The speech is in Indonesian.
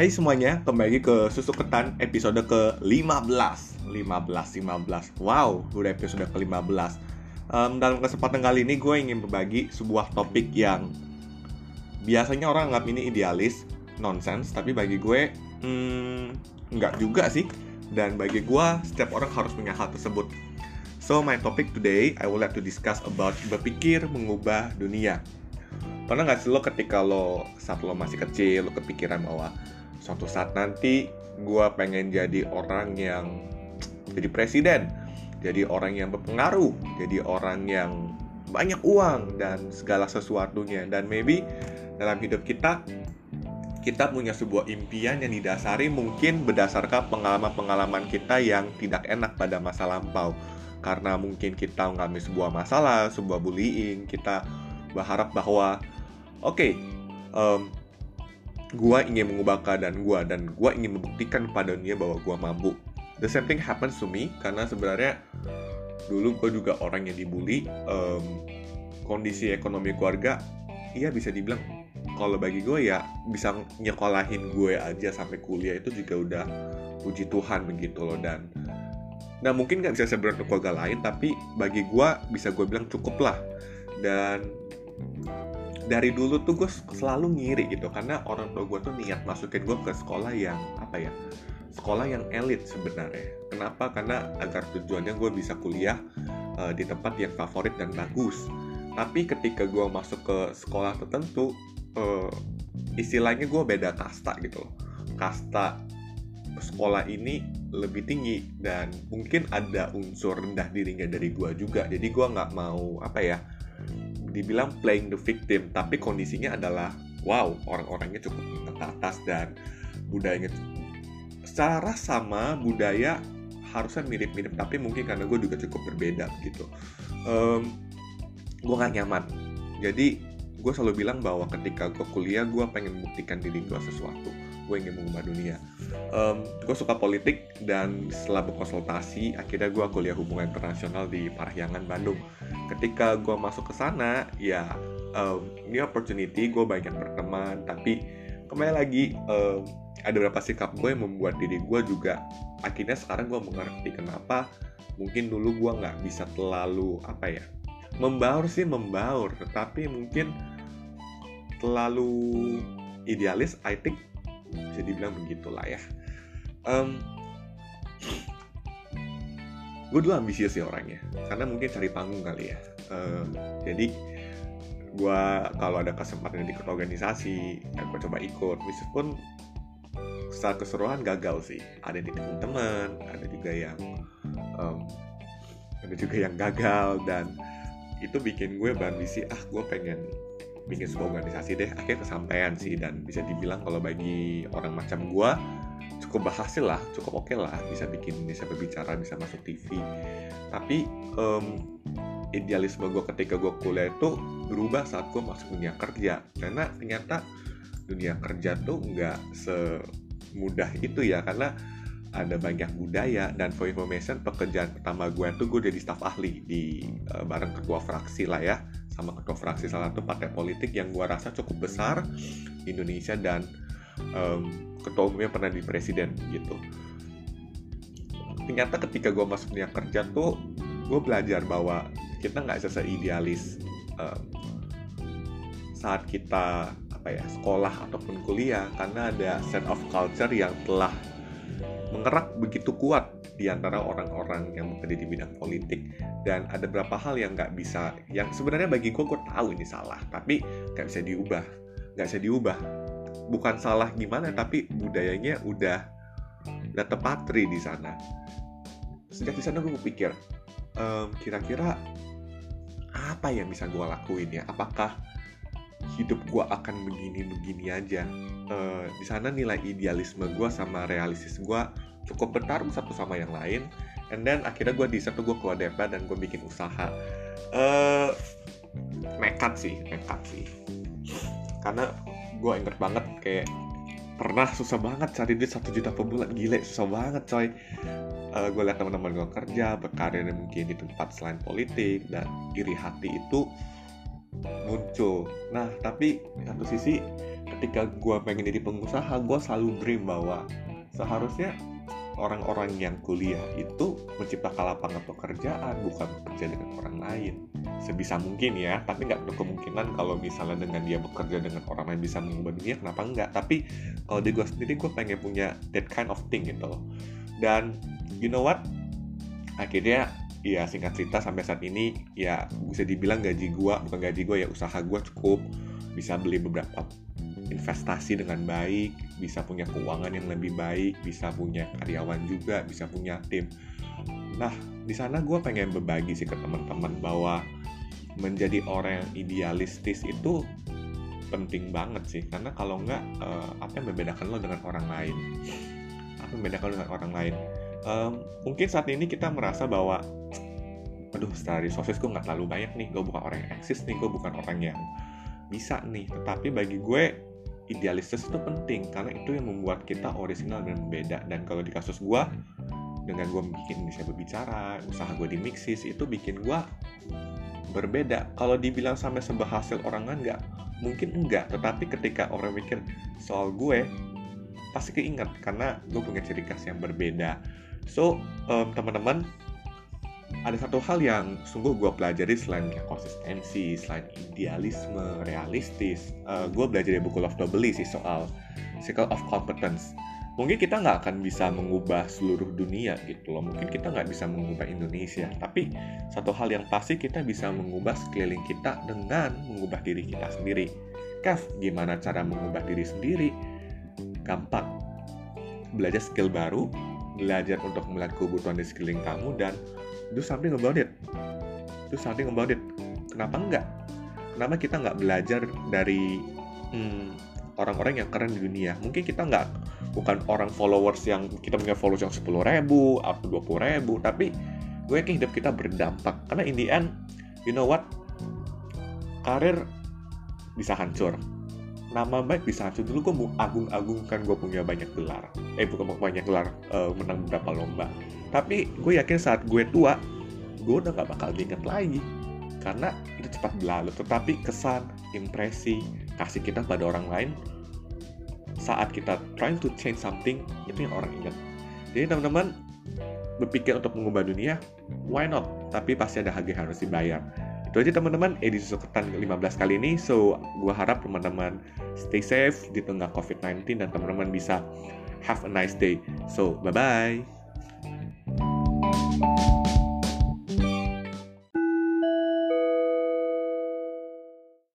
Hai semuanya, kembali ke Susu Ketan episode ke-15 15, 15 Wow, udah episode ke-15 um, Dalam kesempatan kali ini gue ingin berbagi sebuah topik yang Biasanya orang anggap ini idealis, nonsense Tapi bagi gue, hmm, nggak juga sih. Dan bagi gue, setiap orang harus punya hal tersebut. So, my topic today, I would like to discuss about berpikir mengubah dunia. Pernah nggak sih lo ketika lo saat lo masih kecil lo kepikiran bahwa suatu saat nanti gue pengen jadi orang yang jadi presiden, jadi orang yang berpengaruh, jadi orang yang banyak uang dan segala sesuatunya. Dan maybe dalam hidup kita kita punya sebuah impian yang didasari mungkin berdasarkan pengalaman-pengalaman kita yang tidak enak pada masa lampau. Karena mungkin kita mengalami sebuah masalah, sebuah bullying, kita berharap bahwa oke okay, um, gua ingin mengubah keadaan gua dan gua ingin membuktikan pada dunia bahwa gua mampu. The same thing happens to me karena sebenarnya dulu gue juga orang yang dibully um, kondisi ekonomi keluarga iya bisa dibilang kalau bagi gue ya bisa nyekolahin gue aja sampai kuliah itu juga udah puji Tuhan begitu loh dan nah mungkin nggak bisa seberat keluarga lain tapi bagi gue bisa gue bilang cukup lah. Dan dari dulu tuh gue selalu ngiri gitu karena orang tua gue tuh niat masukin gue ke sekolah yang apa ya sekolah yang elit sebenarnya. Kenapa? Karena agar tujuannya gue bisa kuliah uh, di tempat yang favorit dan bagus. Tapi ketika gue masuk ke sekolah tertentu uh, istilahnya gue beda kasta gitu loh. Kasta sekolah ini lebih tinggi dan mungkin ada unsur rendah dirinya dari gue juga. Jadi gue nggak mau apa ya dibilang playing the victim tapi kondisinya adalah wow orang-orangnya cukup atas dan budayanya secara sama budaya harusnya mirip-mirip tapi mungkin karena gue juga cukup berbeda gitu. Um, gue gak nyaman. Jadi gue selalu bilang bahwa ketika gue kuliah gue pengen membuktikan diri gue sesuatu. Gue ingin mengubah dunia. Um, gue suka politik dan setelah berkonsultasi akhirnya gue kuliah hubungan internasional di Parahyangan Bandung ketika gue masuk ke sana ya um, ini opportunity gue banyak berteman. Tapi kembali lagi um, ada beberapa sikap gue yang membuat diri gue juga akhirnya sekarang gue mengerti kenapa mungkin dulu gue nggak bisa terlalu apa ya membaur sih membaur. Tetapi mungkin terlalu idealis I think bisa dibilang begitulah ya. Um, gue dulu ambisius ya orangnya karena mungkin cari panggung kali ya. Uh, jadi gue kalau ada kesempatan di organisasi ya gue coba ikut. Meskipun secara keseruan gagal sih. Ada di teman-teman ada juga yang um, ada juga yang gagal dan itu bikin gue berambisi ah gue pengen bikin sebuah organisasi deh. Akhirnya kesampaian sih dan bisa dibilang kalau bagi orang macam gue cukup berhasil lah cukup oke okay lah bisa bikin bisa berbicara bisa masuk TV tapi um, idealisme gue ketika gue kuliah itu berubah saat gue masuk dunia kerja. Karena ternyata dunia kerja tuh nggak semudah itu ya karena ada banyak budaya dan for information pekerjaan pertama gue tuh gue jadi staf ahli di uh, bareng ketua fraksi lah ya sama ketua fraksi salah satu partai politik yang gue rasa cukup besar di Indonesia dan um, ketua umumnya pernah di presiden gitu. Ternyata ketika gue masuk dunia kerja tuh gue belajar bahwa kita nggak bisa seidealis um, saat kita apa ya sekolah ataupun kuliah karena ada set of culture yang telah mengerak begitu kuat di antara orang-orang yang bekerja di bidang politik. Dan ada beberapa hal yang nggak bisa yang sebenarnya bagi gue gue tahu ini salah tapi nggak bisa diubah nggak bisa diubah bukan salah gimana tapi budayanya udah udah tepatri di sana. Sejak di sana gue pikir kira-kira apa yang bisa gue lakuin ya? Apakah hidup gue akan begini-begini aja? Uh, di sana nilai idealisme gue sama realistis gue cukup bertarung satu sama yang lain. And then akhirnya gue di satu gue keluar DPR dan gue bikin usaha. Uh, nekat sih nekat sih. Karena gue inget banget kayak pernah susah banget cari duit satu juta per bulan. Gile susah banget coy. Uh, gue liat teman-teman gue kerja berkarir mungkin di tempat selain politik dan iri hati itu muncul. Nah tapi satu sisi ketika gue pengen jadi pengusaha gue selalu dream bahwa seharusnya orang-orang yang kuliah itu menciptakan lapangan pekerjaan bukan bekerja dengan orang lain. Sebisa mungkin ya tapi nggak ada kemungkinan kalau misalnya dengan dia bekerja dengan orang lain bisa mengubah dunia kenapa enggak tapi kalau di gue sendiri gue pengen punya that kind of thing gitu loh. Dan you know what? Akhirnya ya singkat cerita sampai saat ini ya bisa dibilang gaji gue bukan gaji gue ya usaha gue cukup. Bisa beli beberapa investasi dengan baik, bisa punya keuangan yang lebih baik, bisa punya karyawan juga, bisa punya tim. Nah, di sana gue pengen berbagi sih ke teman-teman bahwa menjadi orang yang idealistis itu penting banget sih. Karena kalau nggak uh, apa yang membedakan lo dengan orang lain? Apa yang membedakan lo dengan orang lain? Um, mungkin saat ini kita merasa bahwa aduh secara resources gue nggak terlalu banyak nih. Gue bukan orang yang eksis nih. Gue bukan orang yang bisa nih. Tetapi bagi gue idealistis itu penting karena itu yang membuat kita original dan beda. Dan kalau di kasus gue dengan gue bikin bisa berbicara usaha gue di mixis itu bikin gue berbeda. Kalau dibilang sampai seberhasil orang kan nggak. Mungkin enggak tetapi ketika orang mikir soal gue pasti keinget karena gue punya ciri khas yang berbeda. So um, teman-teman ada satu hal yang sungguh gue pelajari selain konsistensi, selain idealisme, realistis. Uh, gue belajar dari buku Love Double sih soal Circle of Competence. Mungkin kita nggak akan bisa mengubah seluruh dunia gitu loh. Mungkin kita nggak bisa mengubah Indonesia. Tapi satu hal yang pasti kita bisa mengubah sekeliling kita dengan mengubah diri kita sendiri. Kev, gimana cara mengubah diri sendiri? Gampang. Belajar skill baru, belajar untuk melihat kebutuhan di sekeliling kamu dan do something about it do something about it kenapa enggak? Kenapa kita nggak belajar dari hmm, orang-orang yang keren di dunia? Mungkin kita nggak bukan orang followers yang kita punya followers yang 10 ribu atau 20 ribu tapi gue yakin hidup kita berdampak. Karena in the end you know what? Karir bisa hancur. Nama baik bisa hancur. Dulu gue mau agung-agungkan gue punya banyak gelar. Eh bukan banyak gelar uh, menang beberapa lomba tapi gue yakin saat gue tua gue udah gak bakal diinget lagi. Karena itu cepat berlalu. Tetapi kesan impresi kasih kita pada orang lain saat kita trying to change something itu yang orang ingat. Jadi teman-teman berpikir untuk mengubah dunia why not? Tapi pasti ada harga harus dibayar. Itu aja teman-teman edisi suketan 15 kali ini. So gue harap teman-teman stay safe di tengah covid-19 dan teman-teman bisa have a nice day. So bye bye